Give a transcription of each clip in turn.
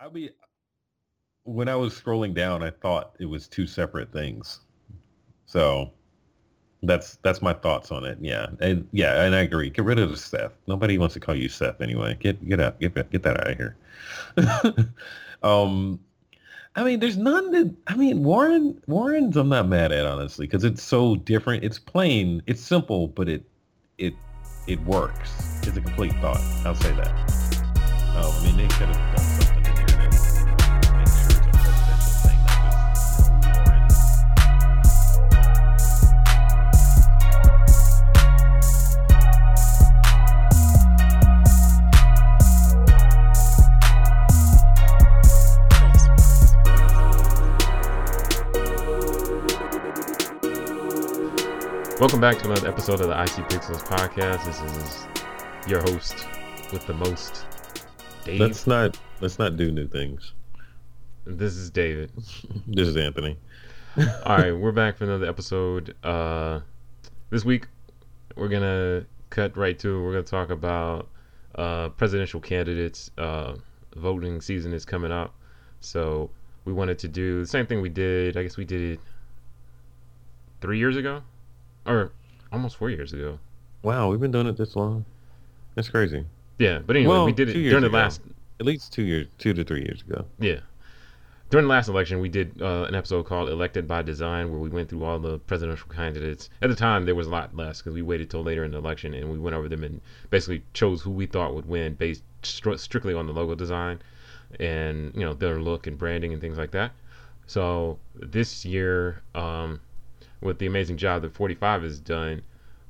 I'll be when I was scrolling down, I thought it was two separate things. So that's that's my thoughts on it. Yeah, and yeah, and I agree. Get rid of the Seth. Nobody wants to call you Seth anyway. Get get out. Get get that out of here. um, I mean, there's none that. I mean, Warren Warren's. I'm not mad at honestly because it's so different. It's plain. It's simple, but it it it works. It's a complete thought. I'll say that. Oh, I mean, they could have done Welcome back to another episode of the IC Pixels podcast. This is your host with the most, Dave. Let's not let's not do new things. This is David. this is Anthony. All right, we're back for another episode. Uh, this week we're gonna cut right to it. We're gonna talk about uh, presidential candidates. Uh, voting season is coming up, so we wanted to do the same thing we did. I guess we did it three years ago or almost four years ago. Wow, we've been doing it this long. That's crazy. Yeah, but anyway, well, we did it during the ago. last. At least two years, two to three years ago. Yeah, during the last election, we did uh, an episode called "Elected by Design," where we went through all the presidential candidates. At the time, there was a lot less because we waited till later in the election and we went over them and basically chose who we thought would win based stri- strictly on the logo design and you know their look and branding and things like that. So this year, um, with the amazing job that 45 has done,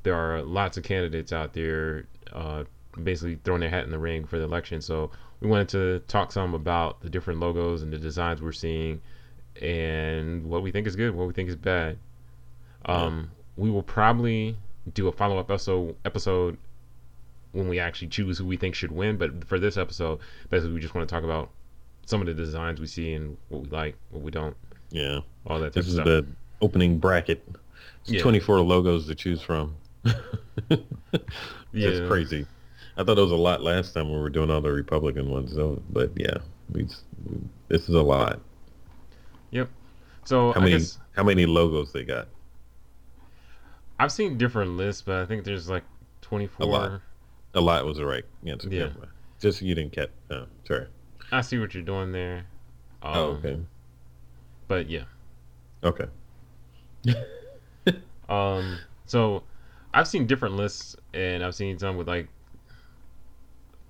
there are lots of candidates out there uh, basically throwing their hat in the ring for the election. So we wanted to talk some about the different logos and the designs we're seeing and what we think is good, what we think is bad. Um. We will probably do a follow up episode, episode when we actually choose who we think should win. But for this episode, basically, we just want to talk about some of the designs we see and what we like, what we don't. Yeah. All that. This is stuff. the opening bracket. Yeah. 24 logos to choose from. That's yeah. crazy. I thought it was a lot last time when we were doing all the Republican ones, though. But yeah, we, this is a lot. Yep. So how I many guess, how many logos they got? I've seen different lists, but I think there's like 24. A lot. A lot was the right answer. Yeah. Just you didn't catch. Oh, sorry. I see what you're doing there. Um, oh, okay. But yeah. Okay. um, so I've seen different lists, and I've seen some with like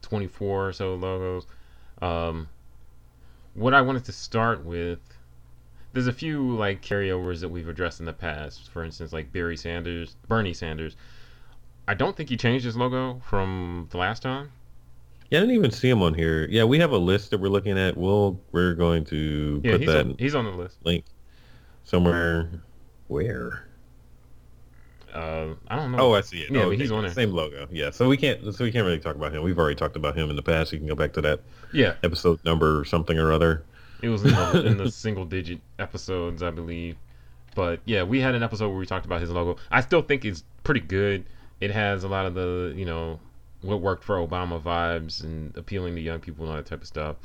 24 or so logos. Um, what I wanted to start with, there's a few like carryovers that we've addressed in the past. For instance, like Barry Sanders, Bernie Sanders. I don't think he changed his logo from the last time. Yeah, I didn't even see him on here. Yeah, we have a list that we're looking at. We'll we're going to yeah, put he's that. On, he's on the list. Link somewhere where? Uh, I don't know. Oh, I see it. Yeah, oh, he's on it. Same logo. Yeah. So we can't. So we can't really talk about him. We've already talked about him in the past. You can go back to that. Yeah. Episode number or something or other. It was in the, in the single digit episodes, I believe. But yeah, we had an episode where we talked about his logo. I still think it's pretty good. It has a lot of the you know what worked for Obama vibes and appealing to young people and all that type of stuff.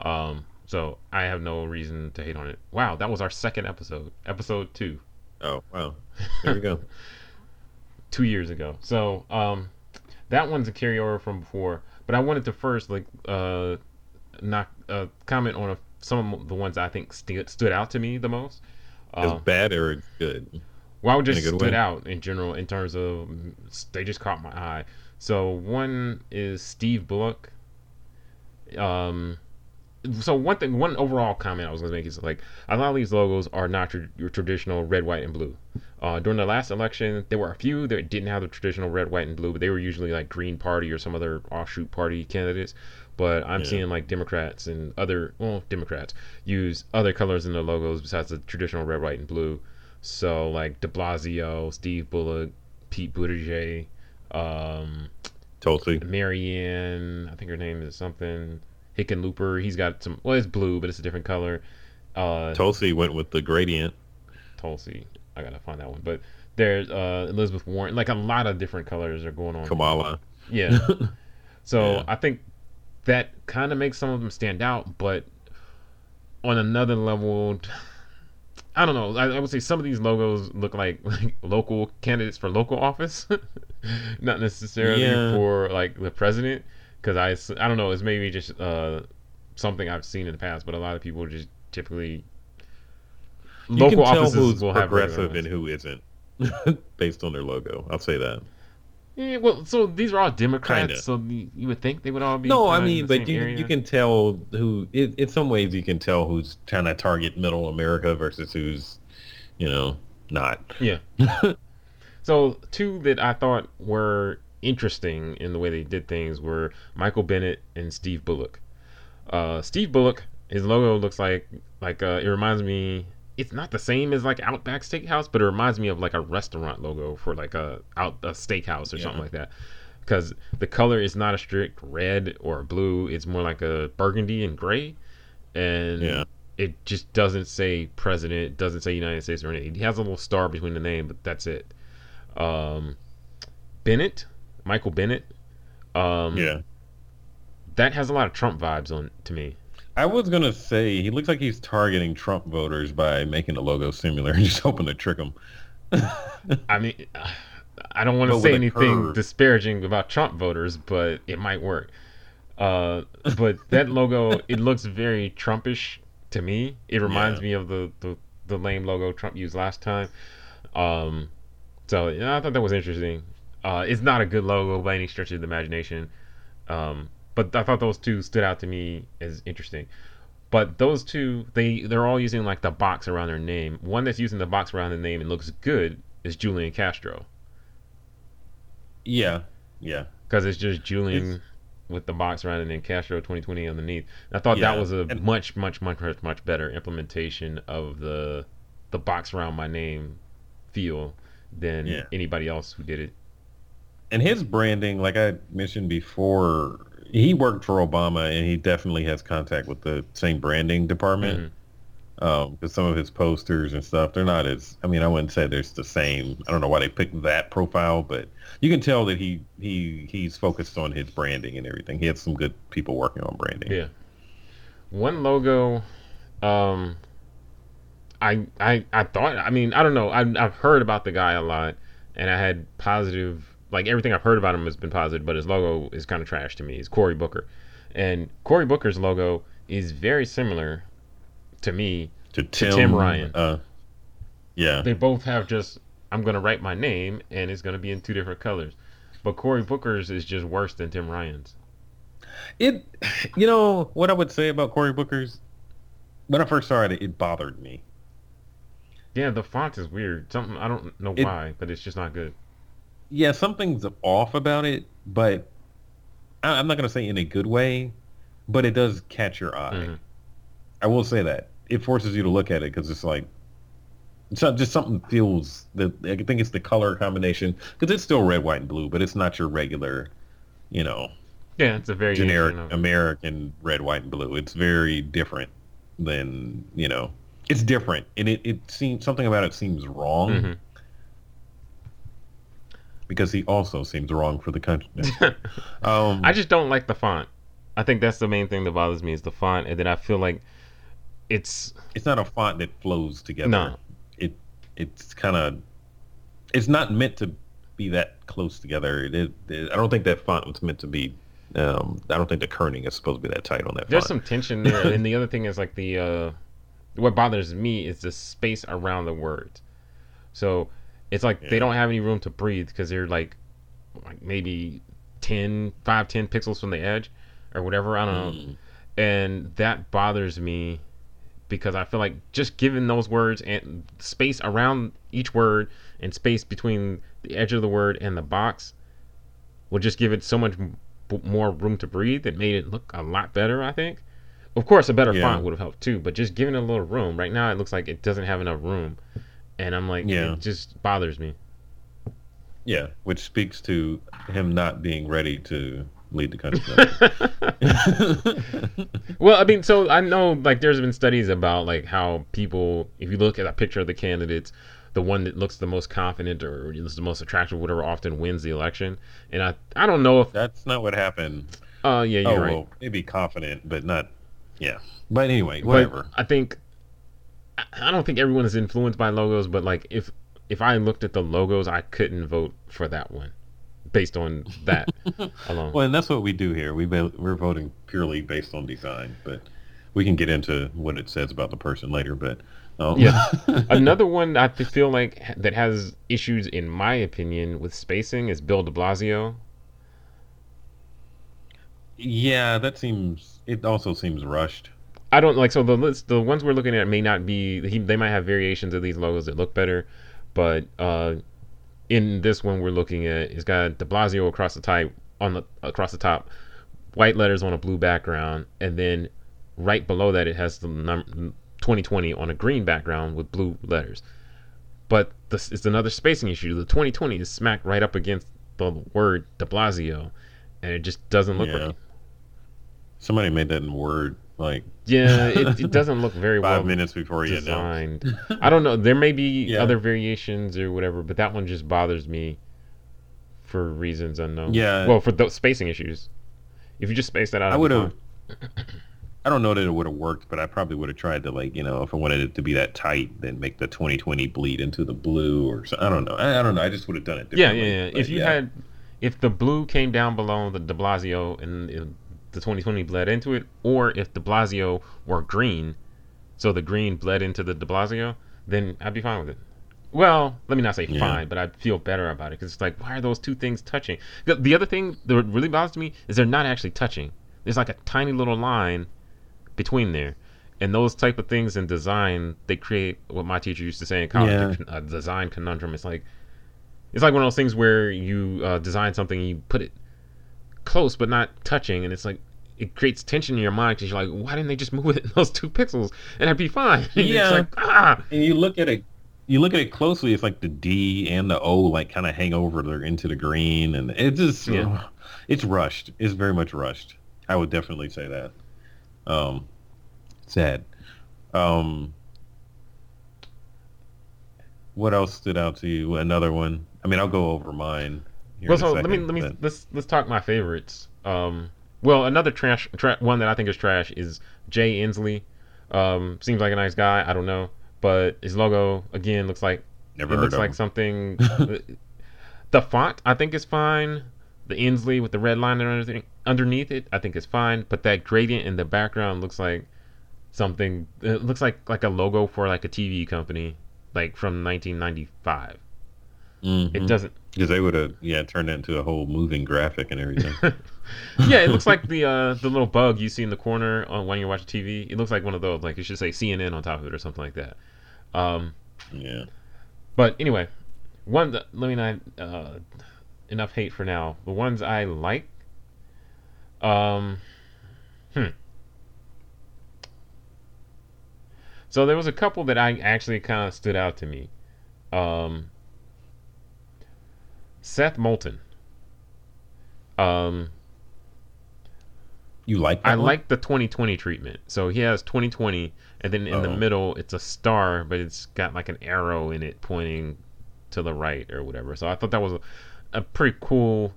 Um, so I have no reason to hate on it. Wow, that was our second episode, episode two. Oh wow, there you go. two years ago. So um, that one's a carryover from before. But I wanted to first like uh, not uh, comment on a, some of the ones I think st- stood out to me the most. Uh, bad or good? Well, just stood way? out in general in terms of they just caught my eye. So one is Steve Bullock. Um, so one thing, one overall comment I was going to make is like a lot of these logos are not your, your traditional red, white, and blue. Uh, during the last election, there were a few that didn't have the traditional red, white, and blue, but they were usually like Green Party or some other offshoot party candidates. But I'm yeah. seeing like Democrats and other well Democrats use other colors in their logos besides the traditional red, white, and blue. So like De Blasio, Steve Bullock, Pete Buttigieg, um, Tulsi, Marianne, I think her name is something. Hickenlooper. He's got some. Well, it's blue, but it's a different color. Uh, Tulsi went with the gradient. Tulsi, I gotta find that one. But there's uh, Elizabeth Warren. Like a lot of different colors are going on. Kamala. Yeah. so yeah. I think that kind of makes some of them stand out. But on another level, I don't know. I, I, would say some of these logos look like, like local candidates for local office, not necessarily yeah. for like the president. Because I, I don't know. It's maybe just uh, something I've seen in the past, but a lot of people just typically you local tell who's will progressive and who isn't based on their logo. I'll say that. Yeah, well, so these are all Democrats, Kinda. so you would think they would all be. No, I mean, but you area. you can tell who. It, in some ways, you can tell who's trying to target Middle America versus who's, you know, not. Yeah. so two that I thought were interesting in the way they did things were Michael Bennet and Steve Bullock. Uh, Steve Bullock, his logo looks like like uh, it reminds me it's not the same as like Outback Steakhouse, but it reminds me of like a restaurant logo for like a out a steakhouse or yeah. something like that. Because the color is not a strict red or blue; it's more like a burgundy and gray, and yeah. it just doesn't say president, doesn't say United States or anything. He has a little star between the name, but that's it. Um, Bennet, Michael Bennet. Um, yeah, that has a lot of Trump vibes on to me. I was gonna say he looks like he's targeting Trump voters by making the logo similar and just hoping to trick them. I mean, I don't want to say anything disparaging about Trump voters, but it might work. Uh, but that logo, it looks very Trumpish to me. It reminds yeah. me of the, the the lame logo Trump used last time. Um, so yeah, I thought that was interesting. Uh, it's not a good logo by any stretch of the imagination. Um, but I thought those two stood out to me as interesting. But those two, they they're all using like the box around their name. One that's using the box around the name and looks good is Julian Castro. Yeah, yeah. Because it's just Julian it's, with the box around it and Castro 2020 underneath. And I thought yeah, that was a and, much, much, much, much, much better implementation of the the box around my name feel than yeah. anybody else who did it. And his branding, like I mentioned before, he worked for Obama, and he definitely has contact with the same branding department. Mm-hmm. because um, some of his posters and stuff they're not as i mean i wouldn't say there's the same i don't know why they picked that profile but you can tell that he he he's focused on his branding and everything. He had some good people working on branding. Yeah. One logo um i i i thought i mean i don't know. I've, I've heard about the guy a lot and i had positive like everything I've heard about him has been positive, but his logo is kind of trash to me. He's Cory Booker, and Cory Booker's logo is very similar to me to Tim, to Tim Ryan. Uh, yeah, they both have just I'm gonna write my name and it's gonna be in two different colors, but Cory Booker's is just worse than Tim Ryan's. It, you know, what I would say about Cory Booker's when I first saw it, it bothered me. Yeah, the font is weird. Something I don't know it, why, but it's just not good yeah, something's off about it, but I, am not gonna say in a good way, but it does catch your eye. Mm-hmm. I will say that it forces you to look at it because it's like it's not just something feels that I think it's the color combination because it's still red, white, and blue, but it's not your regular, you know. Yeah, it's a very generic American red, white, and blue. It's very different than you know. It's different, and it, it seems something about it seems wrong. Mm-hmm because he also seems wrong for the country. um, I just don't like the font. I think that's the main thing that bothers me is the font, and then I feel like it's it's not a font that flows together. No, it it's kind of it's not meant to be that close together. It, it, I don't think that font was meant to be. Um, I don't think the kerning is supposed to be that tight on that. Font. There's font. some tension there, and the other thing is like the uh, what bothers me is the space around the words. So it's like yeah. they don't have any room to breathe because they're like, like maybe 10, 5, 10 pixels from the edge or whatever. I don't mm. know. And that bothers me because I feel like just giving those words and space around each word and space between the edge of the word and the box would just give it so much more room to breathe. It made it look a lot better, I think. Of course, a better yeah. font would have helped too, but just giving it a little room. Right now, it looks like it doesn't have enough room and I'm like, yeah, it just bothers me. Yeah, which speaks to him not being ready to lead the country. well, I mean, so I know like there's been studies about like how people, if you look at a picture of the candidates, the one that looks the most confident or is the most attractive, whatever, often wins the election. And I, I don't know if that's not what happened. Oh uh, yeah, you're oh, right. Well, maybe confident, but not Yeah. But anyway, But whatever. I think I- don't think everyone is influenced by logos, but like if if I looked at the logos, I couldn't vote for that one based on that alone. Well, and that's what we do here. We we're voting purely based on design, but we can get into what it says about the person later. But um, Yeah. Another one I feel like that has issues, in my opinion, with spacing is Bill De Blasio. yeah, that seems. It also seems rushed. I don't like so the list, the ones we're looking at may not be. He, they might have variations of these logos that look better, but uh, in this one we're looking at, it's got De Blasio across the top on the across the top, white letters on a blue background, and then right below that it has the number 2020 on a green background with blue letters. But this it's another spacing issue. The 2020 is smacked right up against the word De Blasio, and it just doesn't look Yeah. right. Somebody made that in Word like Yeah, it, it doesn't look very five well minutes before announced. designed. I don't know. There may be Yeah. other variations or whatever, but that one just bothers me for reasons unknown. Yeah. Well, for those spacing issues. If you just space that out, I it'd have. I don't know that it would have worked, but I probably would have tried to like you know if I wanted it to be that tight, then make the 2020 bleed into the blue or so. I don't know. I, I don't know. I just would have done it. Yeah, Differently. yeah, yeah. But If you yeah. had, if the blue came down below the De Blasio and it- the 2020 bled into it, or if De Blasio were green, so the green bled into the De Blasio, then I'd be fine with it. Well, let me not say Yeah. fine, but I'd feel better about it because it's like, why are those two things touching? The, the other thing that really bothers me is they're not actually touching. There's like a tiny little line between there. And those type of things in design, they create what my teacher used to say in college, Yeah. a design conundrum. It's like, it's like one of those things where you uh, design something, and you put it close but not touching, and it's like it creates tension in your mind because you're like, why didn't they just move it in those two pixels and I'd be fine? And Yeah. it's like ah, and you look at it, you look at it closely. It's like the D and the O like kind of hang over there into the green, and it just Yeah. it's rushed. It's very much rushed. I would definitely say that. Um, sad. Um, what else stood out to you? Another one. I mean, I'll go over mine. Well, so let me let me but- let's let's talk my favorites. Um, well, another trash tra- one that I think is trash is Jay Inslee. Um, seems like a nice guy. I don't know, but his logo again looks like Never it looks like him. something. the font I think is fine. The Inslee with the red line and everything underneath it, I think is fine. But that gradient in the background looks like something. It looks like like a logo for like a TV company, like from 1995. It Mhm. doesn't. Because they would have, yeah, turned that into a whole moving graphic and everything. yeah, it looks like the uh, the little bug you see in the corner on when you're watching TV. It looks like one of those. Like it should say CNN on top of it or something like that. Um, yeah. But anyway, one that, let me not uh, enough hate for now. The ones I like, um, hmm. So there was a couple that I actually kind of stood out to me. Um, Seth Moulton. Um, You like that I one? like the 2020 treatment. So he has 2020, and then in the Oh. middle it's a star, but it's got like an arrow in it pointing to the right or whatever. So I thought that was a, a pretty cool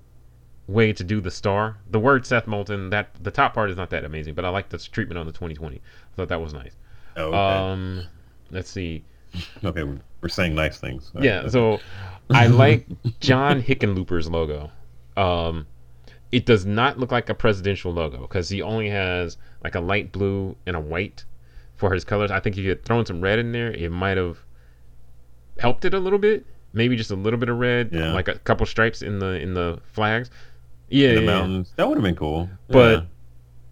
way to do the star. The word Seth Moulton, that the top part is not that amazing, but I like the treatment on the 2020. I thought that was nice. Oh, okay. Um, let's see. okay, we're, saying nice things. Yeah, so I like John Hickenlooper's logo. Um, it does not look like a presidential logo because he only has like a light blue and a white for his colors. I think if you had thrown some red in there, it might have helped it a little bit. Maybe just a little bit of red, Yeah. like a couple stripes in the in the flags. Yeah, in the yeah, yeah. mountains. That would have been cool. But Yeah.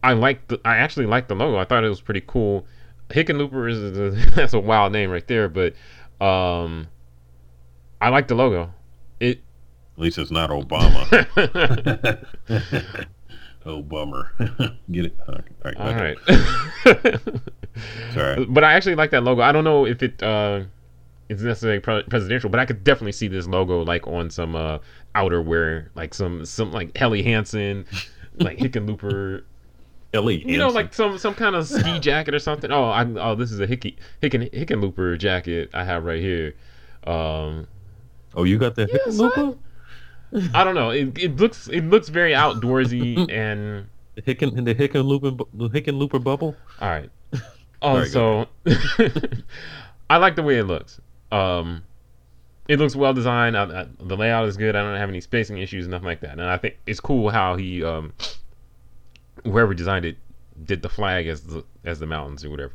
I like the. I actually like the logo. I thought it was pretty cool. Hickenlooper is a, that's a wild name right there, but um, I like the logo. It at least it's not Obama. oh bummer. Get it? All right. all right. Sorry. But I actually like that logo. I don't know if it uh, is necessarily pre- presidential, but I could definitely see this logo like on some uh, outerwear, like some some like Helly Hansen, like Hickenlooper. You know, like some some kind of ski jacket or something. Oh, I oh this is a Hickey Hicken Hickenlooper jacket I have right here. Um, Oh, you got the son. I don't know. It, it looks it looks very outdoorsy and The Hicken the Hickenlooper the Hickenlooper bubble. All right. Oh, so I like the way it looks. Um, it looks well designed. I, I, the layout is good. I don't have any spacing issues, nothing like that. And I think it's cool how he, um, whoever designed it, did the flag as the as the mountains or whatever.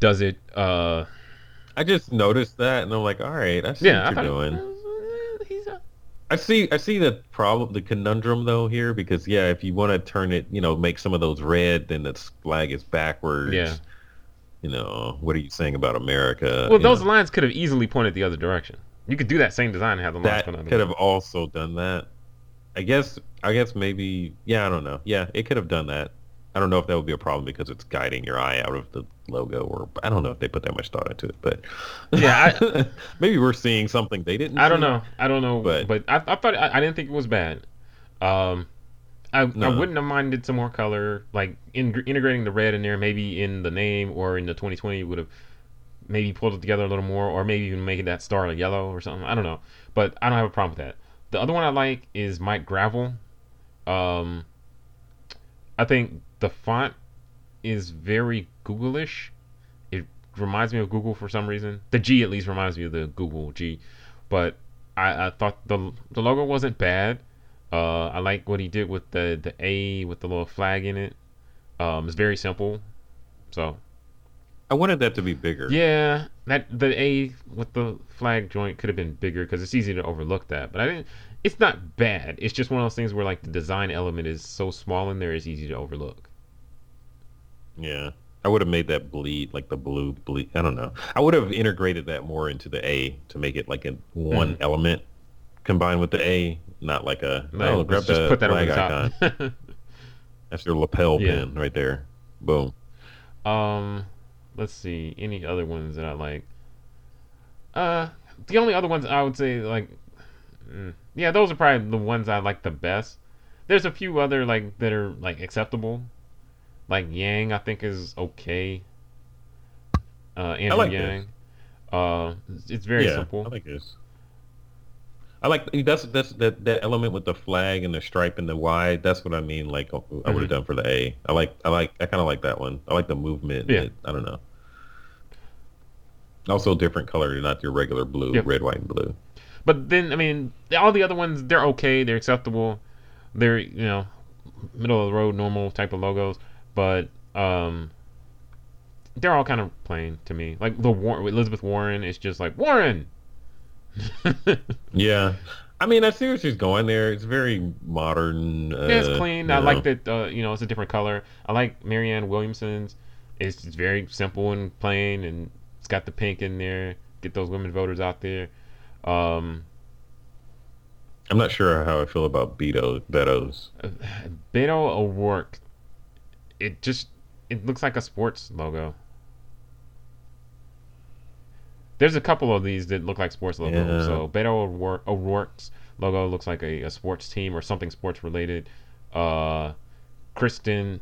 Does it? Uh, I just noticed that, and I'm like, all right, I see yeah, I what you're thought- doing. uh, a, I see. I see the problem, the conundrum though here, because yeah, if you want to turn it, you know, make some of those red, then the flag is backwards. Yeah. You know, what are you saying about America? well, those know, lines could have easily pointed the other direction. You could do that same design and have the lines that could have also done that. I guess. I guess maybe. Yeah, I don't know. Yeah, it could have done that. I don't know if that would be a problem because it's guiding your eye out of the logo, or I don't know if they put that much thought into it. But Yeah, maybe we're seeing something they didn't. I don't see. know. I don't know. But, But- I, I thought I, I didn't think it was bad. Um, I, I wouldn't have minded some more color, like in, integrating the red in there, maybe in the name or in the 2020 would have maybe pulled it together a little more, or maybe even making that star yellow or something. I don't know, but I don't have a problem with that. The other one I like is Mike Gravel. Um, I think the font is very Google-ish. It reminds me of Google for some reason. The G at least reminds me of the Google G, but I, I thought the the logo wasn't bad. Uh, I like what he did with the the A with the little flag in it. Um, it's very simple. So I wanted that to be bigger. yeah, that the A with the flag joint could have been bigger because it's easy to overlook that. But I didn't. It's not bad. It's just one of those things where like the design element is so small in there, it's easy to overlook. Yeah. I would have made that bleed like the blue bleed. I don't know. I would have integrated that more into the A to make it like a one Mm-hmm. element combined with the A, not like a oh grab just put that over flag the icon. top. That's your lapel Yeah. pin right there. Boom. Um, let's see. Any other ones that I like? Uh, the only other ones I would say like, mm, yeah, those are probably the ones I like the best. There's a few other like that are like acceptable. Like Yang, I think is okay. Uh, Andrew like Yang. Uh, it's- very yeah, simple. I like this. I like that's that's that that element with the flag and the stripe and the Y. That's what I mean. Like I would have Mhm. done for the A. I like I like I kind of like that one. I like the movement. Yeah. It- I don't know. Also, different color, not your regular blue, Yep. red, white, and blue. But then, I mean, all the other ones, they're okay. They're acceptable. They're, you know, middle of the road, normal type of logos. But um, they're all kind of plain to me. Like the War- Elizabeth Warren is just like, Warren! Yeah. I mean, I see where she's going there. It's very modern. Uh, Yeah, it's clean. I know. like that. Uh, you know, it's a different color. I like Marianne Williamson's. It's, it's very simple and plain, and got the pink in there. Get those women voters out there. Um, I'm not sure how I feel about Beto, Beto's. Beto O'Rourke. It just it looks like a sports logo. There's a couple of these that look like sports logos. Yeah. So Beto O'Rourke, O'Rourke's logo looks like a, a sports team or something sports related. Uh, Kristen,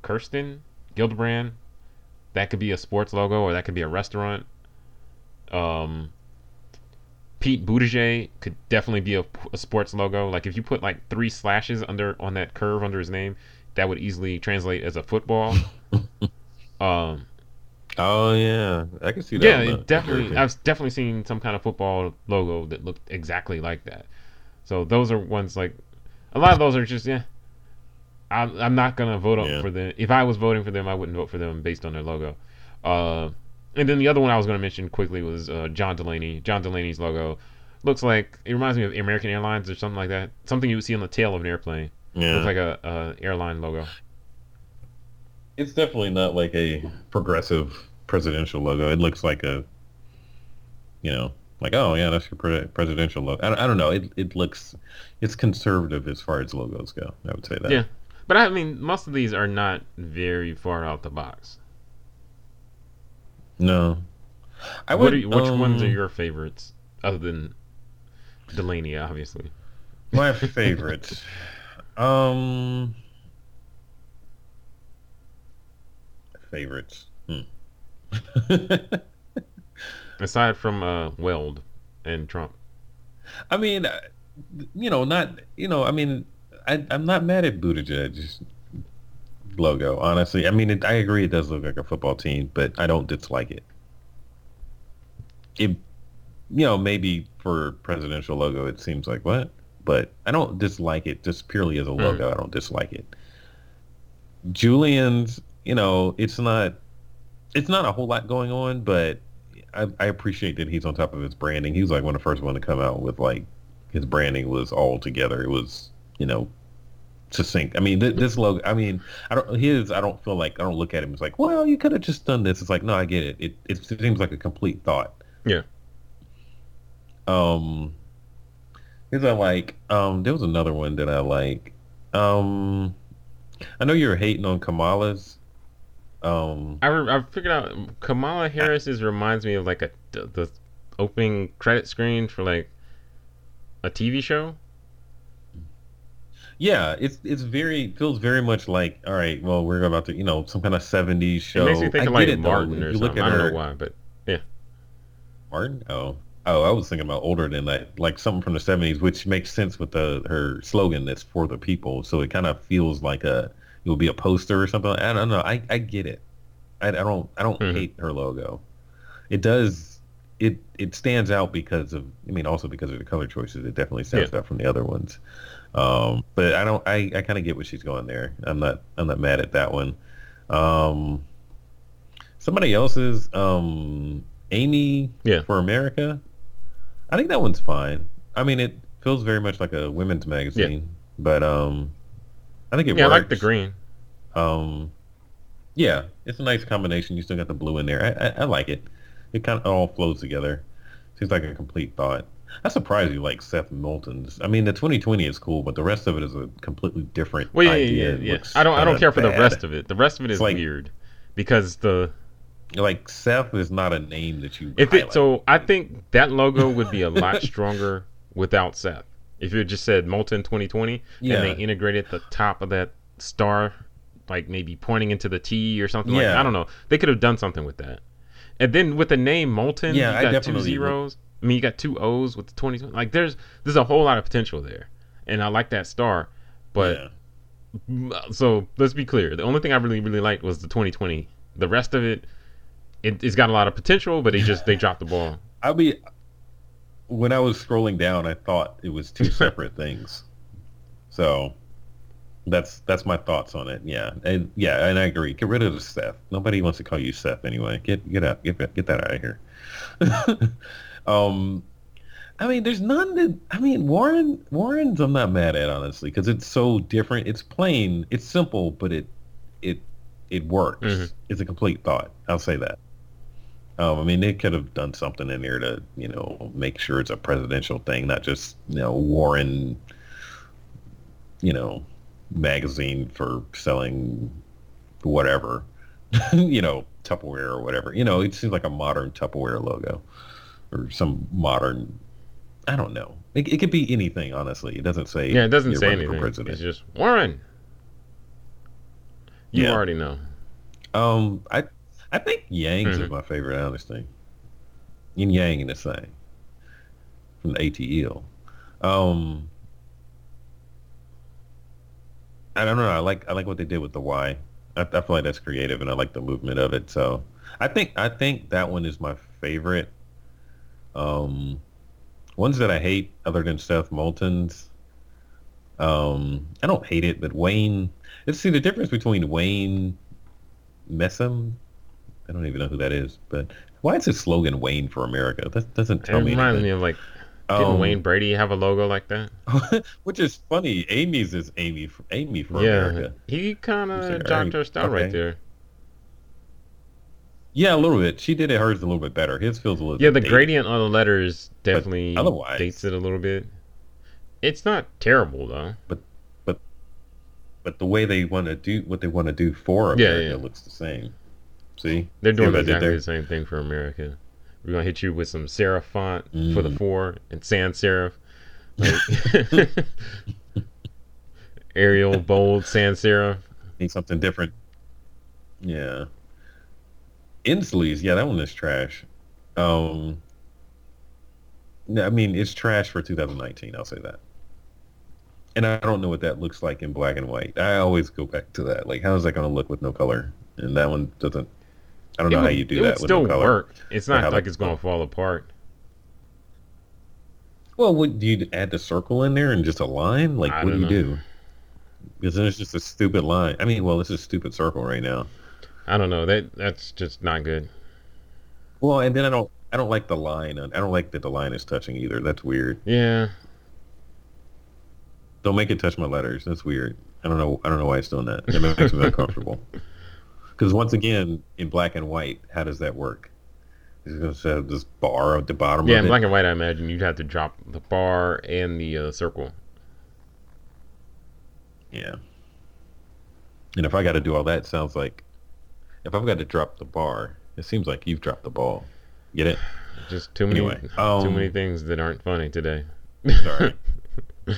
Kirsten Gillibrand, that could be a sports logo or that could be a restaurant. Um, Pete Buttigieg could definitely be a, a sports logo. Like if you put like three slashes under on that curve under his name, that would easily translate as a football. um, Oh yeah, I can see that. yeah, on the it definitely. I've definitely seen some kind of football logo that looked exactly like that. So those are ones like a lot of those are just yeah. I'm, I'm not gonna vote Yeah. for them. If I was voting for them, I wouldn't vote for them based on their logo. Uh, and then the other one I was gonna mention quickly was uh, John Delaney. John Delaney's logo looks like it reminds me of American Airlines or something like that. Something you would see on the tail of an airplane. yeah. Looks like a, a airline logo. it's definitely not like a progressive presidential logo. It looks like a, you know, like oh yeah, that's your pre- presidential logo. I, don't- I don't know. It it looks, it's conservative as far as logos go. I would say that. Yeah. But I mean, most of these are not very far out the box. No. I would. you, which ones are um, your favorites other than Delaney, obviously? My favorite. um. Favorites. Hmm. Aside from uh, Weld and Trump. I mean, uh, you know, not you know. I mean, I, I'm not mad at Buttigieg. logo. Honestly, I mean, it, I agree it does look like a football team, but I don't dislike it. It, you know, maybe for presidential logo, it seems like what, but I don't dislike it just purely as a logo. Mm. I don't dislike it. Julian's, you know, it's not, it's not a whole lot going on, but I, I appreciate that he's on top of his branding. He was like one of the first one to come out with like his branding was all together. It was, you know, succinct. I mean, th- this logo. I mean, I don't his. I don't feel like I don't look at him as like, well, you could have just done this. It's like, no, I get it. It it seems like a complete thought. Yeah. Um, is I like. Um, there was another one that I like. Um, I know you're hating on Kamala's. Um, I re- I figured out Kamala Harris's reminds me of like a the opening credit screen for like a TV show. Yeah, it's it's very feels very much like all right. Well, we're about to you know some kind of '70s show. It makes me think I of like Martin or you something. I don't her, know why, but yeah. Martin? Oh, oh, I was thinking about older than that, like something from the '70s, which makes sense with the her slogan that's for the people. So it kind of feels like a it would be a poster or something. I don't know. I I get it. I, I don't I don't mm-hmm. hate her logo. It does it it stands out because of I mean also because of the color choices. It definitely stands yeah. out from the other ones. Um, but I don't. I, I kind of get what she's going there. I'm not. I'm not mad at that one. Um, somebody else's. Um, Amy. Yeah. For America. I think that one's fine. I mean, it feels very much like a women's magazine, yeah. but um, I think it. Yeah, works. I like the green. Um, yeah, it's a nice combination. You still got the blue in there. I, I, I like it. It kind of all flows together. Seems like a complete thought. I'm surprised you like Seth Moulton's. I mean, the 2020 is cool, but the rest of it is a completely different well, yeah, idea. Yeah, yeah, I don't. I don't care bad. for the rest of it. The rest of it is like, weird because the like Seth is not a name that you. If it so, I think that logo would be a lot stronger without Seth. If you just said Moulton 2020 yeah. and they integrated the top of that star, like maybe pointing into the T or something yeah. like I don't know. They could have done something with that. And then with the name Moulton, yeah, you got two zeros. Would I mean, you got two O's with the 20. Like, there's there's a whole lot of potential there, and I like that star. But yeah. so let's be clear. The only thing I really really liked was the 2020. The rest of it, it has got a lot of potential, but they just they dropped the ball. I'll be. When I was scrolling down, I thought it was two separate things. So that's that's my thoughts on it. Yeah, and yeah, and I agree. Get rid of the Seth. Nobody wants to call you Seth anyway. Get get out. Get get that out of here. Um, I mean, there's none that I mean Warren. Warren's I'm not mad at honestly because it's so different. It's plain. It's simple, but it it it works. Mm-hmm. It's a complete thought. I'll say that. Um, I mean, they could have done something in there to you know make sure it's a presidential thing, not just you know Warren. You know, magazine for selling whatever. you know, Tupperware or whatever. You know, it seems like a modern Tupperware logo or some modern. I don't know. It, it could be anything. Honestly, it doesn't say. Yeah, it doesn't say anything. It's just Warren. You yeah. already know. Um, I I think Yang's mm-hmm. is my favorite honestly. Yin Yang in the same from the ATL. Um, I don't know. I like I like what they did with the Y. I, I feel like that's creative, and I like the movement of it. So I think I think that one is my favorite. Um, ones that I hate, other than Seth Moulton's, um, I don't hate it, but Wayne. Let's see the difference between Wayne Messam. I don't even know who that is, but why is his slogan "Wayne for America"? That doesn't tell it me. It reminds me of like didn't um, Wayne Brady have a logo like that? Which is funny. Amy's is Amy for Amy for yeah, America. He kind of jocked her style okay. right there. Yeah, a little bit. She did it hers a little bit better. His feels a little. Yeah, the dated. gradient on the letters definitely dates it a little bit. It's not terrible though. But but but the way they want to do what they want to do for America yeah, yeah. looks the same. See, they're doing exactly the same thing for America. We're gonna hit you with some serif font mm. for the mm. four and sans serif. Like, Arial bold sans serif. Need something different. Yeah. Inslee's, yeah, that one is trash. Um, I mean, it's trash for 2019. I'll say that. and I don't know what that looks like in black and white. I always go back to that. Like, how is that going to look with no color? And that one doesn't. I don't It know would, how you do that with still no color. work. It's not like it's gonna fall apart. Well, would do you add the circle in there and just a line? Like, I what do you know. do? Because then it's just a stupid line. I mean, well, this is a stupid circle right now. I don't know. That that's just not good. Well, and then I don't, I don't like the line. I don't like that the line is touching either. That's weird. Yeah. Don't make it touch my letters. That's weird. I don't know. I don't know why it's doing that. It makes me uncomfortable. Because once again, in black and white, how does that work? Is it going to have this bar at the bottom Yeah, in black and white, I imagine you'd have to drop the bar and the uh, circle. Yeah. And if I got to do all that, it sounds like if I've got to drop the bar, it seems like you've dropped the ball. Get it? Just too many, Anyway, too um, many things that aren't funny today. Sorry.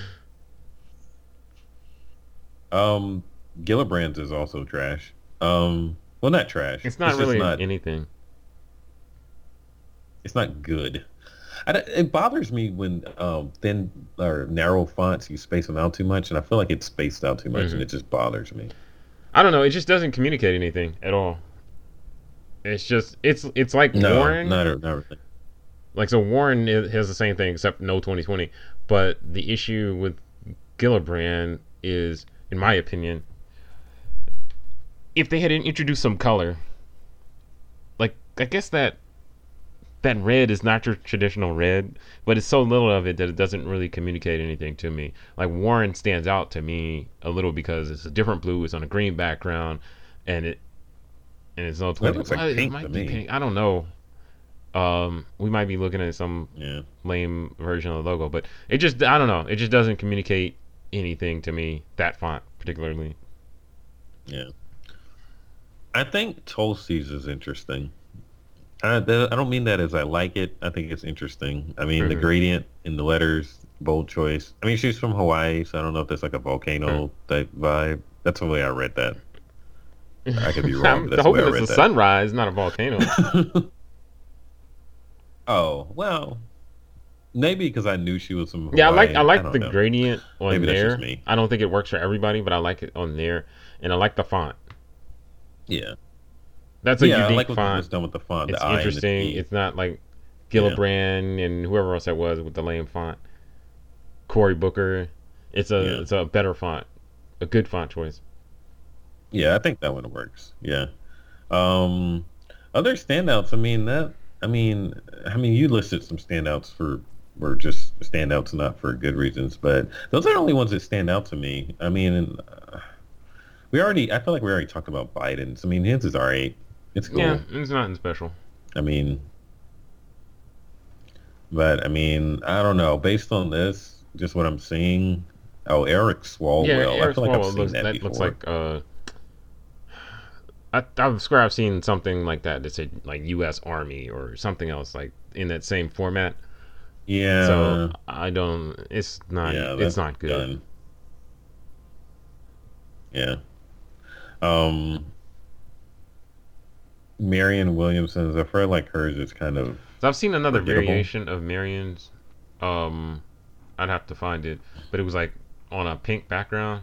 um, Gillibrand's is also trash. Um, well, not trash. It's not just really not. anything. It's not good. I don't- it bothers me when um, thin or narrow fonts you space them out too much, and I feel like it's spaced out too much, Mhm. and it just bothers me. I don't know. It just doesn't communicate anything at all. It's just it's it's like No, Warren. not really. Like so, Warren has the same thing except no 2020. But the issue with Gillibrand is, in my opinion, if they had introduced some color, like I guess that that red is not your traditional red, but it's so little of it that it doesn't really communicate anything to me. Like Warren stands out to me a little because it's a different blue, it's on a green background, and it and it's That 20. looks like well, it pink might to be me. pink. I don't know. Um, we might be looking at some Yeah. lame version of the logo, but it just I don't know. It just doesn't communicate anything to me. That font particularly. Yeah. I think Tulsi's is interesting. I, I don't mean that as I like it. I think it's interesting. I mean, the Mhm. gradient in the letters, bold choice. I mean, she's from Hawaii, so I don't know if that's like a volcano type vibe. That's the way I read that. I could be wrong, I'm but that's the way hoping I it's read a that. sunrise, not a volcano. oh well, maybe because I knew she was from. yeah, I like I like don't the know. gradient on Maybe there. I don't think it works for everybody, but I like it on there, and I like the font. Yeah, That's a yeah. I unique like what was font. done with the font. It's the interesting. It's not like Yeah. Gillibrand and whoever else that was with the lame font. Cory Booker. It's a Yeah. it's a better font, a good font choice. Yeah, I think that one works. Yeah. Um, other standouts. I mean that. I mean, I mean, you listed some standouts for were just standouts, not for good reasons, but those are the only ones that stand out to me. I mean, we already. I feel like we already talked about Biden's. I mean, his is alright. It's cool. Yeah, it's nothing special. I mean, but I mean, I don't know. Based on this, just what I'm seeing. Oh, Eric Swalwell. yeah, I Eric feel like I've Swalwell seen looks, that, that, before. looks like uh. I I swear I've seen something like that that said like U.S. Army or something else like in that same format. yeah. So I don't. It's not. yeah, it's not good. done. Yeah. Um. Marion Williamson's. I feel like hers is kind of. So I've seen another Forgettable. variation of Marion's. Um, I'd have to find it, but it was like on a pink background,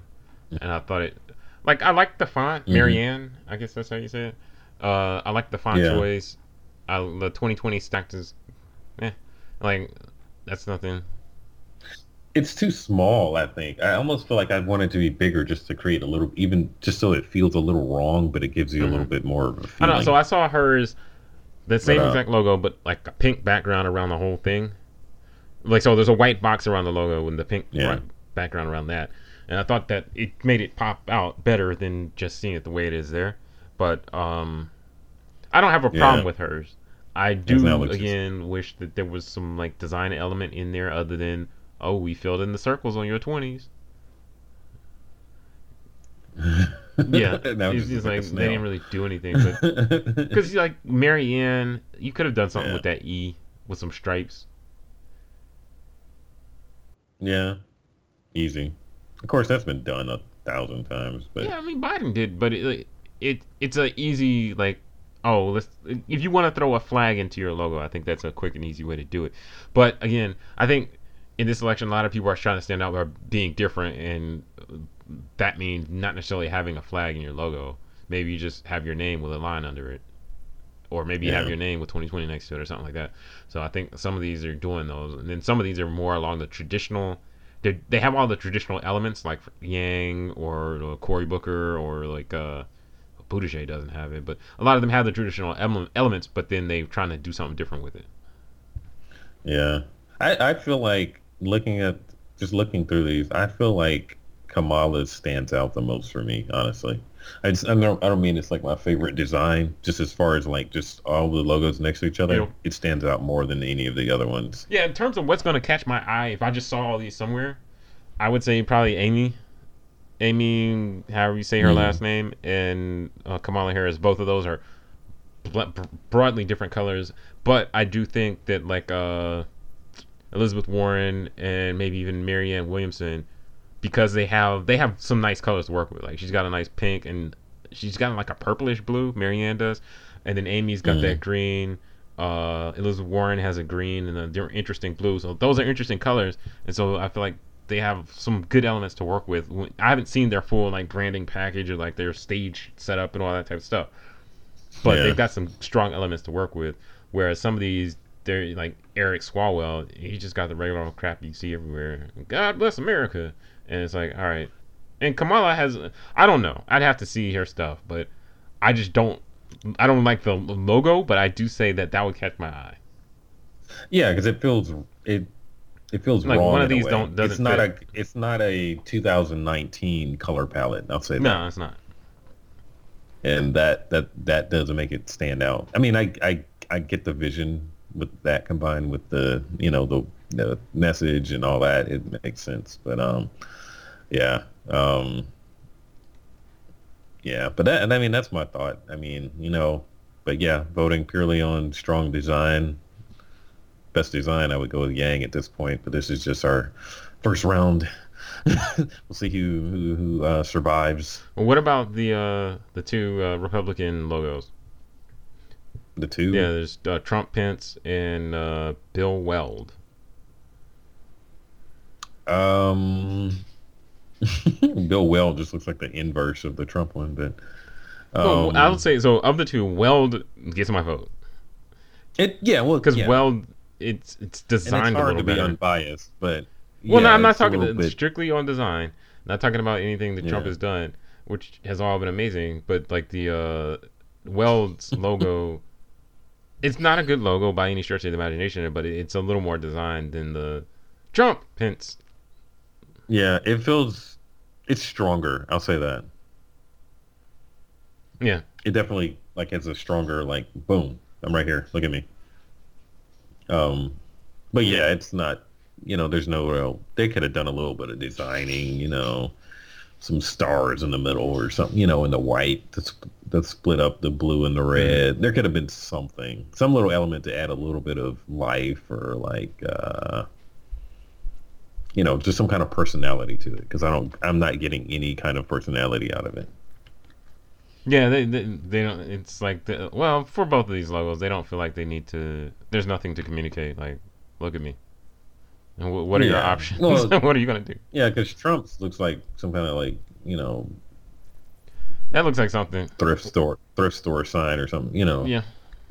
and I thought it, like I like the font, Mhm. Marianne. I guess that's how you say it. Uh, I like the font Yeah. choice. I, the 2020 stacked is, eh, like that's nothing. It's too small. I think. I almost feel like I want it to be bigger, just to create a little, even just so it feels a little wrong, but it gives you a little bit more of a I feeling. don't know. So I saw hers, the same But, uh, exact logo, but like a pink background around the whole thing. Like so, there's a white box around the logo and the pink Yeah. background around that. And I thought that it made it pop out better than just seeing it the way it is there. But um, I don't have a problem Yeah. with hers. I do again wish that there was some like design element in there other than oh we filled in the circles on your twenties. Yeah, Now it's just just like like they didn't really do anything. But because like Marianne, you could have done something Yeah. with that E with some stripes. yeah, easy. Of course, that's been done a thousand times, but Yeah, I mean Biden did, but it it it's a easy like oh let's if you want to throw a flag into your logo, I think that's a quick and easy way to do it. But again, I think in this election, a lot of people are trying to stand out by being different, and that means not necessarily having a flag in your logo. Maybe you just have your name with a line under it, or maybe you have your name with 2020 next to it, or something like that. So I think some of these are doing those, and then some of these are more along the traditional. They they have all the traditional elements like Yang or Cory Booker or like uh, Buttigieg doesn't have it, but a lot of them have the traditional ele- elements, but then they're trying to do something different with it. Yeah, I, I feel like looking at just looking through these, I feel like Kamala stands out the most for me, honestly. I just I don't I don't mean it's like my favorite design, just as far as like just all the logos next to each other, Yeah. it stands out more than any of the other ones. Yeah, in terms of what's going to catch my eye, if I just saw all these somewhere, I would say probably Amy. Amy, however you say her Mhm. last name, and uh, Kamala Harris. Both of those are bl- broadly different colors, but I do think that like uh, Elizabeth Warren and maybe even Marianne Williamson, because they have they have some nice colors to work with. Like she's got a nice pink and she's got like a purplish blue. Marianne does, and then Amy's got Mhm. that green. Uh, Elizabeth Warren has a green and a different interesting blue. So those are interesting colors, and so I feel like they have some good elements to work with. I haven't seen their full like branding package or like their stage setup and all that type of stuff, but Yeah. they've got some strong elements to work with. Whereas some of these, they're like Eric Swalwell, he just got the regular old crap you see everywhere. God bless America, and it's like, all right. And Kamala has, I don't know, I'd have to see her stuff, but I just don't, I don't like the logo, but I do say that that would catch my eye. Yeah, because it feels it it feels Like, wrong. one of these don't- doesn't It's not fit. a it's not a 2019 color palette. I'll say that. No, it's not. and that that that doesn't make it stand out. I mean, I I I get the vision with that combined with the you know the the message and all that. It makes sense, but um, yeah, um, yeah, but that and I mean that's my thought. I mean, you know, but yeah, voting purely on strong design, best design, I would go with Yang at this point. But this is just our first round. we'll see who who, who uh, survives what about the uh, the two uh, Republican logos? The two. Yeah, there's uh, Trump, Pence, and uh, Bill Weld. Um, Bill Weld just looks like the inverse of the Trump one, but Well, um, I would say so. Of the two, Weld gets my vote it yeah, well, because yeah. Weld it's it's and it's designed a hard little to be unbiased, but well, no, I'm not talking strictly on design. Not talking about anything that Trump has done, which has all been amazing. But like the uh, Weld's logo, it's not a good logo by any stretch of the imagination, but it's a little more designed than the Trump Pence. yeah, it feels it's stronger. I'll say that Yeah, it definitely like has a stronger like boom. I'm right here. Look at me. Um, but yeah, it's not. You know, there's no real. They could have done a little bit of designing. You know, some stars in the middle or something. You know, in the white to, to split up the blue and the red. There could have been something, some little element to add a little bit of life or like. uh you know, just some kind of personality to it because I don't, I'm not getting any kind of personality out of it. Yeah, they, they they don't. It's like the, well, for both of these logos, they don't feel like they need to. There's nothing to communicate. Like, look at me. And wh- what are your options? Well- what are you gonna do? Yeah, because Trump's looks like some kind of like you know That looks like something. thrift store thrift store sign or something. You know, Yeah,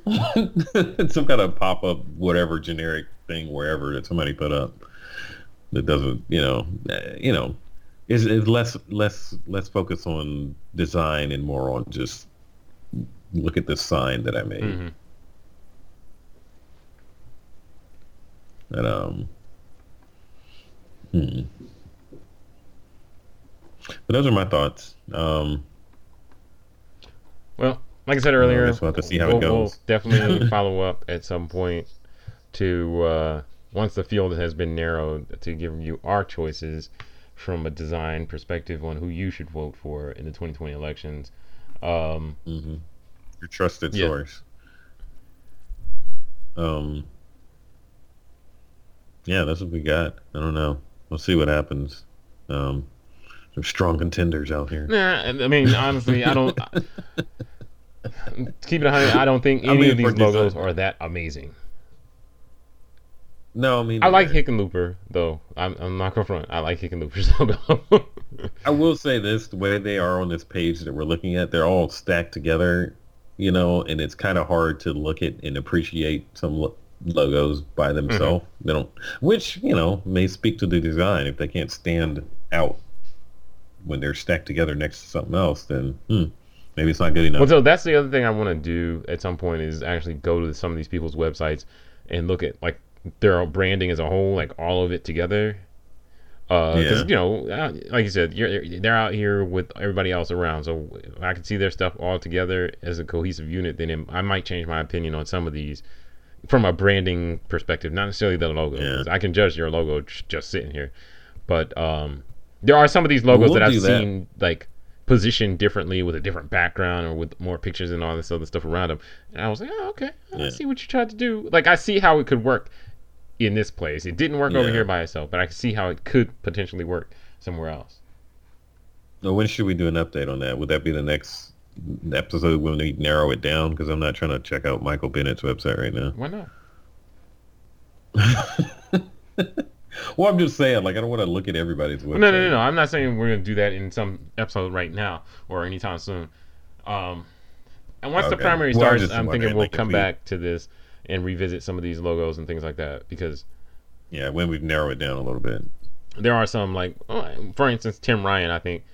some kind of pop up whatever generic thing wherever that somebody put up that doesn't you know eh, you know is is less less less focus on design and more on just look at this sign that I made. hmm And um, hmm. But those are my thoughts. Um, Well, like I said earlier, we'll have to see how we'll, it we'll goes. definitely follow up at some point to uh, once the field has been narrowed to give you our choices from a design perspective on who you should vote for in the 2020 elections. Um, hmm Your trusted Yeah. source. Um. Yeah, that's what we got. I don't know. We'll see what happens. Um, there's strong contenders out here. Nah, I I mean, honestly, I don't. keep it 100. I don't think any of these logos design. are that amazing. No, I mean I like Hickenlooper though. I'm, I'm not gonna front. I like Hickenlooper's logo. I will say this: the way they are on this page that we're looking at, they're all stacked together, you know, and it's kind of hard to look at and appreciate some lo- logos by themselves. Mm-hmm. They don't, which you know may speak to the design. If they can't stand out when they're stacked together next to something else, then hmm, maybe it's not good enough. well, so that's the other thing I want to do at some point is actually go to some of these people's websites and look at like their branding as a whole, like all of it together. Because Yeah. you know, uh, like you said, they're out here with everybody else around. So if I can see their stuff all together as a cohesive unit, then it, I might change my opinion on some of these from a branding perspective, not necessarily the logo. Yeah. I can judge your logo just sitting here, but um, there are some of these logos We'll that I've that. seen like positioned differently with a different background or with more pictures and all this other stuff around them. And I was like, oh, okay, I Yeah. see what you tried to do. Like, I see how it could work in this place. It didn't work over here by itself, but I can see how it could potentially work somewhere else. So when should we do an update on that? Would that be the next episode when we narrow it down? Because I'm not trying to check out Michael Bennet's website right now. Why not? Well, I'm just saying, like, I don't want to look at everybody's website. No, no, no, no. I'm not saying we're gonna do that in some episode right now or anytime soon. Um, and once the primary Well, I'm starts, I'm thinking we'll like, come back to this and revisit some of these logos and things like that because Yeah, when we narrow it down a little bit. there are some like, oh, for instance, Tim Ryan. I think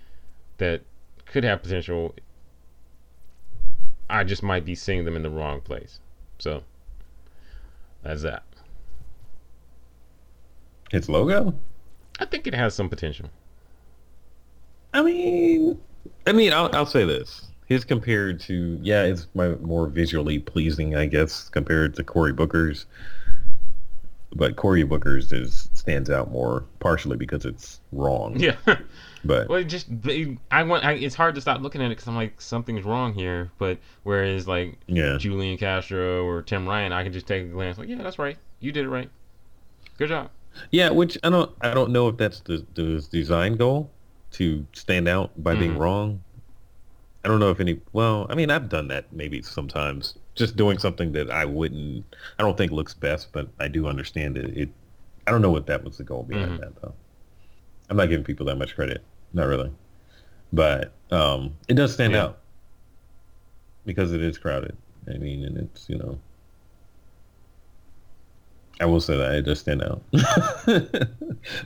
that could have potential. I just might be seeing them in the wrong place. So that's that. His logo? I think it has some potential. I mean, I mean, I'll, I'll say this. His compared to, yeah, it's my, more visually pleasing, I guess, compared to Cory Booker's. But Cory Booker's is stands out more, partially because it's wrong. Yeah. But well, it just it- I want. I, it's hard to stop looking at it because I'm like something's wrong here. But whereas like yeah, Julian Castro or Tim Ryan, I can just take a glance like, yeah, that's right. You did it right. Good job. Yeah. Which I don't, I don't know if that's the, the design goal to stand out by being Mhm. wrong. I don't know if any. Well, I mean, I've done that maybe sometimes, just doing something that I wouldn't, I don't think looks best, but I do understand it. It, I don't know what that was the goal behind Mhm. that though. I'm not giving people that much credit, not really, but um, it does stand Yeah. out because it is crowded. I mean, and it's you know, I will say that it does stand out.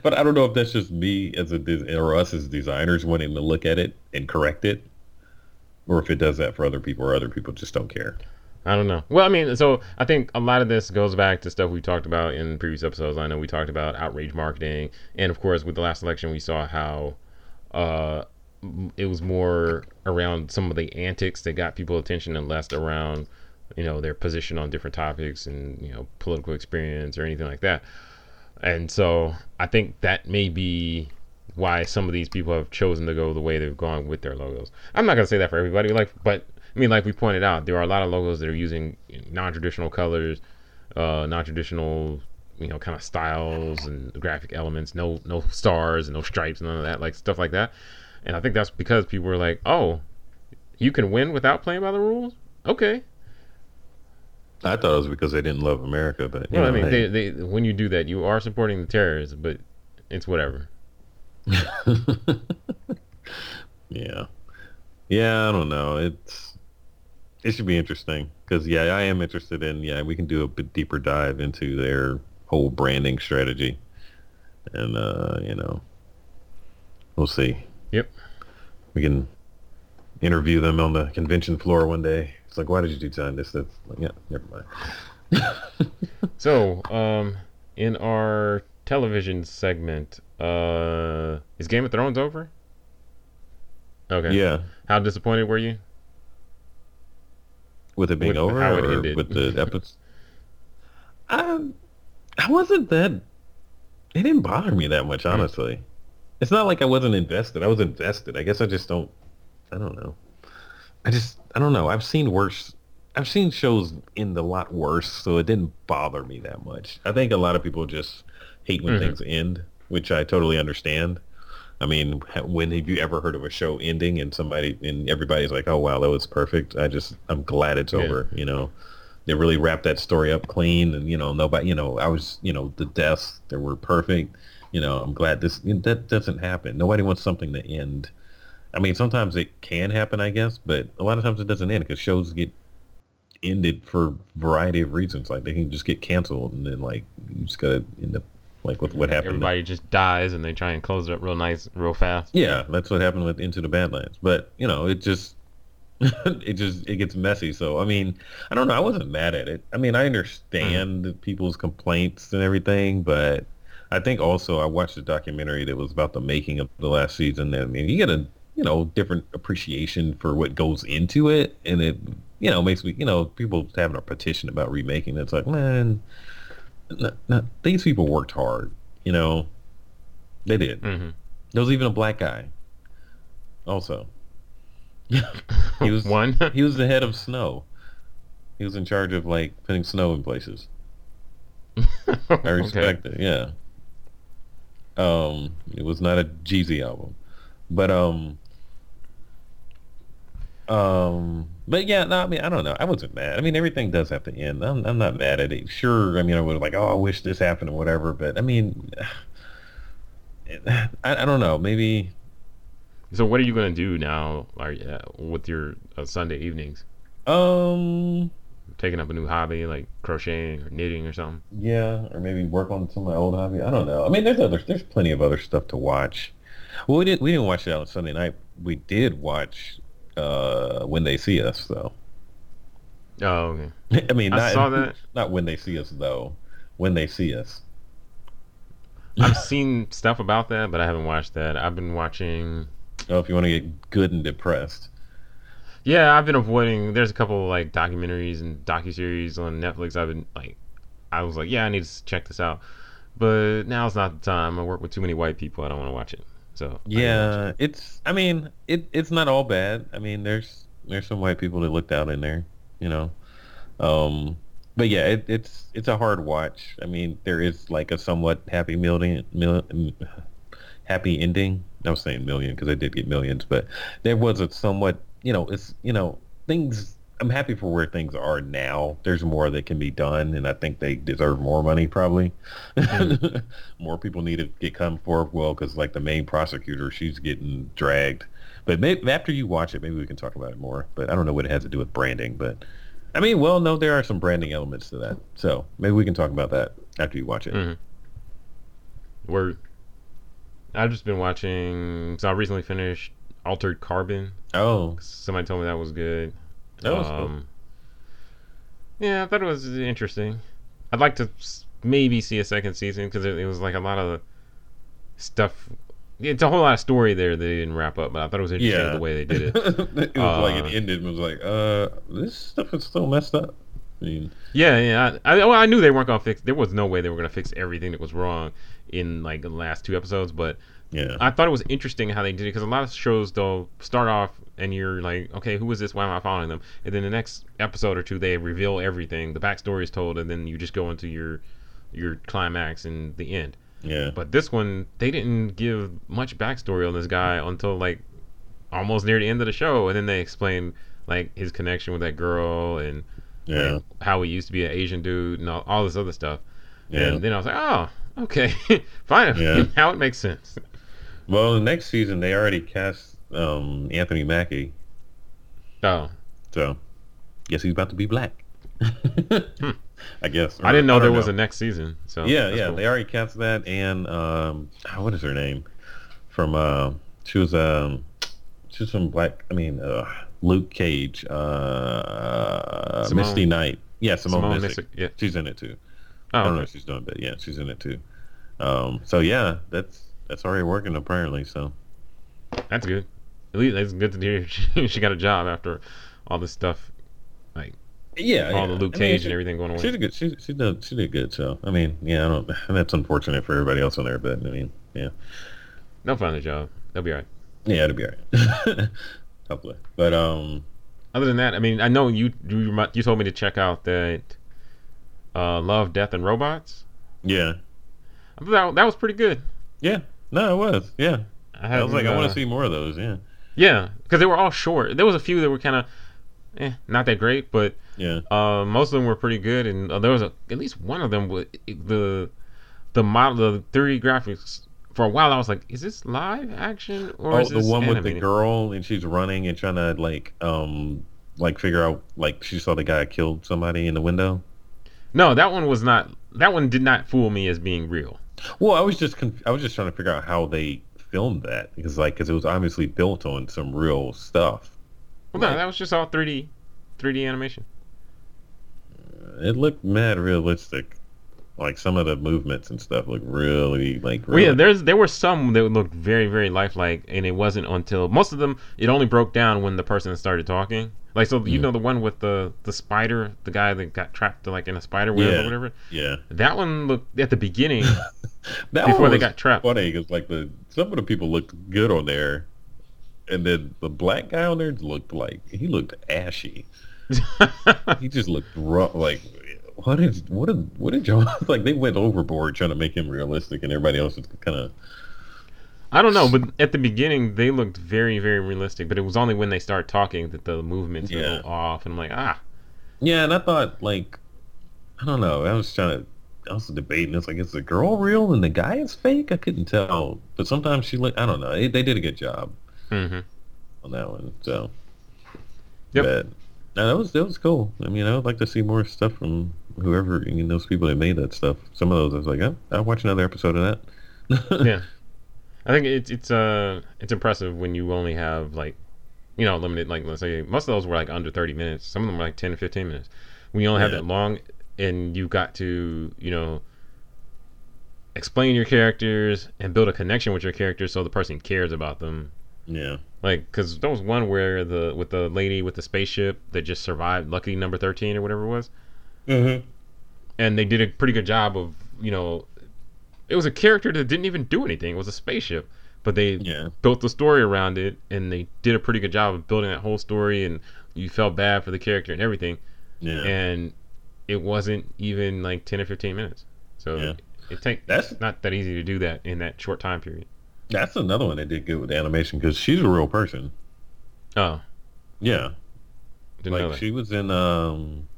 but I don't know if that's just me as a or us as designers wanting to look at it and correct it, or if it does that for other people, or other people just don't care. I don't know. Well, I mean, so I think a lot of this goes back to stuff we talked about in previous episodes. I know we talked about outrage marketing, and of course, with the last election, we saw how uh, it was more around some of the antics that got people attention, and less around, you know, their position on different topics and you know political experience or anything like that. And so I think that may be why some of these people have chosen to go the way they've gone with their logos. I'm not gonna say that for everybody, like, but I mean, like we pointed out, there are a lot of logos that are using non-traditional colors, uh, non-traditional, you know, kind of styles and graphic elements. No, no stars and no stripes, none of that, like stuff like that. And I think that's because people were like, "Oh, you can win without playing by the rules." Okay. I thought it was because they didn't love America, but you Well, I mean, hey. they, they, when you do that, you are supporting the terrorists, but it's whatever. yeah, yeah. I don't know. It's it should be interesting because yeah, I am interested in yeah. We can do a bit deeper dive into their whole branding strategy, and uh, you know, we'll see. Yep. We can interview them on the convention floor one day. It's like, why did you design this? That's like, yeah, never mind. So, um, in our television segment, uh, is Game of Thrones over? Okay. Yeah, How disappointed were you? with it being With over how it or ended. with the episode. Um, I wasn't that. It didn't bother me that much, honestly. It's not like I wasn't invested. I was invested. I guess I just don't. I don't know. I just I don't know. I've seen worse. I've seen shows end a lot worse, so it didn't bother me that much. I think a lot of people just hate when Mhm. things end, which I totally understand. I mean, when have you ever heard of a show ending and somebody and everybody's like, "Oh wow, that was perfect." I just I'm glad it's Yeah. over, you know. they really wrapped that story up clean, and you know, nobody, you know, I was, you know, the deaths that were perfect. You know, I'm glad this that doesn't happen. Nobody wants something to end. I mean, sometimes it can happen, I guess, but a lot of times it doesn't end because shows get ended for a variety of reasons. Like they can just get canceled, and then like you just gotta end up like with what happened. Everybody just dies, and they try and close it up real nice, real fast. Yeah, that's what happened with Into the Badlands. But you know, it just it just it gets messy. So I mean, I don't know. I wasn't mad at it. I mean, I understand mm. people's complaints and everything, but I think also I watched a documentary that was about the making of the last season. And I mean, you get a you know different appreciation for what goes into it, and it you know makes me you know people having a petition about remaking. It. It's like man, these people worked hard. You know, they did. Mm-hmm. There was even a black guy. Also, he was one. he was the head of snow. He was in charge of like putting snow in places. I respect okay. it. Yeah. Um, it was not a Jeezy album, but um, um, but yeah, no, I mean, I don't know. I wasn't mad. I mean, everything does have to end. I'm, I'm not mad at it. Sure, I mean, I was like, oh, I wish this happened or whatever. But I mean, I, I don't know. Maybe so what are you gonna do now, like uh, with your uh, Sunday evenings? Um, taking up a new hobby like crocheting or knitting or something. Yeah, or maybe work on some of my old hobby. I don't know. I mean, there's other, there's plenty of other stuff to watch. Well, we didn't we didn't watch it on Sunday night. We did watch uh, when they see us though. Oh, okay. I mean, I not, saw that. Not when they see us though. When they see us. I've seen stuff about that, but I haven't watched that. I've been watching Oh, if you want to get good and depressed. Yeah, I've been avoiding. There's a couple like documentaries and docu series on Netflix. I've been like, I was like, yeah, I need to check this out, but now's not the time. I work with too many white people. I don't want to watch it. So yeah, it. it's. I mean, it it's not all bad. I mean, there's there's some white people that looked out in there, you know. Um, but yeah, it, it's it's a hard watch. I mean, there is like a somewhat happy million, mil, happy ending I was saying million because I did get millions, but there was a somewhat, you know, it's, you know, things, I'm happy for where things are now. There's more that can be done, and I think they deserve more money probably. Mm. more people need to get come forward, well, because like the main prosecutor, she's getting dragged. But maybe after you watch it, maybe we can talk about it more. But I don't know what it has to do with branding, but I mean, well, no, there are some branding elements to that. So maybe we can talk about that after you watch it. Mm-hmm. Word. I've just been watching. So I recently finished Altered Carbon. Oh, somebody told me that was good. That was um, cool. Yeah, I thought it was interesting. I'd like to maybe see a second season because it, it, was like a lot of stuff. It's a whole lot of story there they didn't wrap up, but I thought it was interesting yeah. the way they did it. it was uh, like it ended and it was like, uh, this stuff is still messed up. I mean, yeah, yeah. I, I, well, I knew they weren't gonna fix. There was no way they were gonna fix everything that was wrong in like the last two episodes, but yeah, I thought it was interesting how they did it because a lot of shows they'll start off and you're like, okay, who is this? Why am I following them? And then the next episode or two, they reveal everything. The backstory is told, and then you just go into your your climax and the end. Yeah. But this one, they didn't give much backstory on this guy until like almost near the end of the show, and then they explain like his connection with that girl and yeah, like, how he used to be an Asian dude and all, all this other stuff. Yeah. And then I was like, oh, okay, fine. Yeah. now it makes sense. Well, the next season they already cast um, Anthony Mackie. Oh. So, guess he's about to be black. hmm. I guess. Or, I didn't know I there know. was a next season. So yeah, yeah, cool. they already cast that, and um, ah, what is her name? From uh, she was um, she was from Black. I mean, uh, Luke Cage, uh, Misty Knight. Yeah, Simone, Simone Yeah, she's in it too. Oh, I don't okay. know if she's doing, but yeah, she's in it too. Um, so yeah, that's that's already working apparently. So that's good. At least it's good to hear she, she got a job after all this stuff, like yeah, all yeah. the Luke Cage I mean, she, and everything going on. She did good. She she did she did good. So I mean, yeah, I don't. That's unfortunate for everybody else on there, but I mean, yeah. They'll find a job. They'll be alright. Yeah, it'll be alright. Hopefully, but um. Other than that, I mean, I know you you you told me to check out that uh, Love, Death, and Robots. Yeah. That, that was pretty good. Yeah. No, it was. Yeah. I, I was like, uh, I want to see more of those. Yeah. Yeah, because they were all short. There was a few that were kind of. eh, not that great, but Yeah. uh, most of them were pretty good, and uh, there was a, at least one of them with the the model the 3D graphics. For a while, I was like, "Is this live action or Oh, is the one with the girl and she's running and trying to like um like figure out like she saw the guy killed somebody in the window. No, that one was not. That one did not fool me as being real. Well, I was just conf- I was just trying to figure out how they filmed that because like because it was obviously built on some real stuff. Well, no, Right. that was just all 3D, 3D animation. It looked mad realistic. Like some of the movements and stuff look really like. Well, yeah, there's there were some that looked very very lifelike, and it wasn't until most of them it only broke down when the person started talking. Like so, you Mm. know the one with the the spider, the guy that got trapped like in a spider web Yeah. or whatever. yeah. That one looked at the beginning That before they got trapped. funny because like the some of the people looked good on there, and then the black guy on there looked like he looked ashy. He just looked rough. Like what did what did what did y'all like? They went overboard trying to make him realistic, and everybody else was kind of I don't know, but at the beginning they looked very very realistic. But it was only when they started talking that the movements were a little off, and I'm like, ah, yeah. And I thought like I don't know. I was trying to. I was debating. It's like, is the girl real and the guy is fake? I couldn't tell. But sometimes she looked. I don't know. They, they did a good job. hmm on that one. So, Yep. But, no, that was that was cool. I mean, I would like to see more stuff from whoever you know, those people that made that stuff. Some of those, I was like, oh, I'll watch another episode of that. yeah. I think it's it's uh it's impressive when you only have like, you know, limited like let's say most of those were like under thirty minutes. Some of them were like ten to fifteen minutes. When you only have that long, and you've got to you know explain your characters and build a connection with your characters so the person cares about them. yeah, Like, cause there was one where the with the lady with the spaceship that just survived, lucky number thirteen or whatever it was, mm-hmm. and they did a pretty good job of you know, it was a character that didn't even do anything. It was a spaceship, but they yeah, built the story around it, and they did a pretty good job of building that whole story, and you felt bad for the character and everything, yeah. and it wasn't even like ten or fifteen minutes. So Yeah. it take That's not that easy to do that in that short time period. that's another one that did good with animation because she's a real person. Oh, Yeah, didn't like she was in um.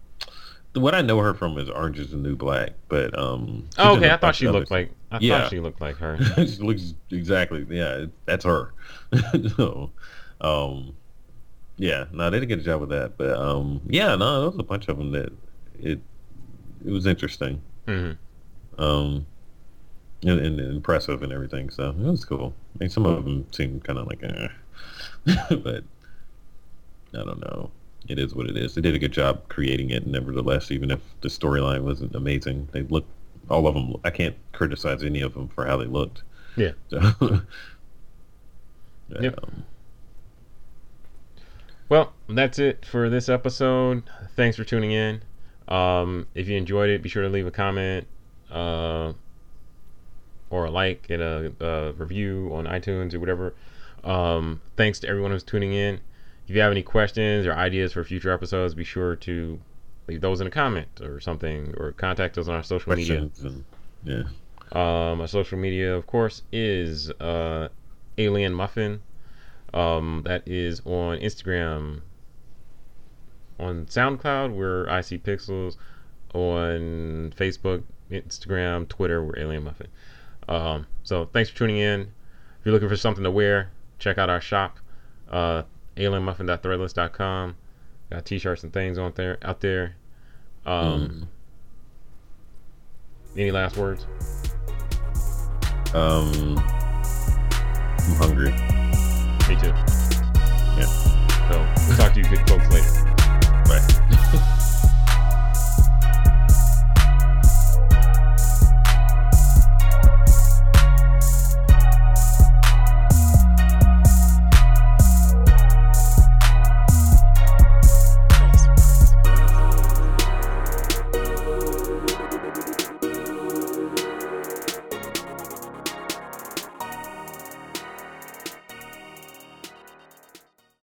What I know her from is Orange Is the New Black, but um. oh, okay. I thought she of looked like I Yeah. thought she looked like her. she looks exactly yeah that's her so um yeah no they did a good job with that but um yeah no there was a bunch of them that it it was interesting hmm um and, and impressive and everything so it was cool I mean some of them seemed kind of like eh. but I don't know it is what it is they did a good job creating it nevertheless even if the storyline wasn't amazing they looked all of them I can't criticize any of them for how they looked Yeah. so, Yep. um, Well, that's it for this episode. Thanks for tuning in. Um, if you enjoyed it, be sure to leave a comment uh, or a like and a, a review on iTunes or whatever. Um, thanks to everyone who's tuning in. If you have any questions or ideas for future episodes, be sure to leave those in a comment or something, or contact us on our social media. questions and yeah Um, our social media, of course, is uh, Alien Muffin. Um, that is on Instagram. On SoundCloud, we're IC Pixels. On Facebook, Instagram, Twitter, we're Alien Muffin. Um, so thanks for tuning in. If you're looking for something to wear, check out our shop, uh, alienmuffin.threadless.com. Got t-shirts and things on there out there. Um, Any last words? um I'm hungry Me too. Yeah. So we'll talk to you good folks later.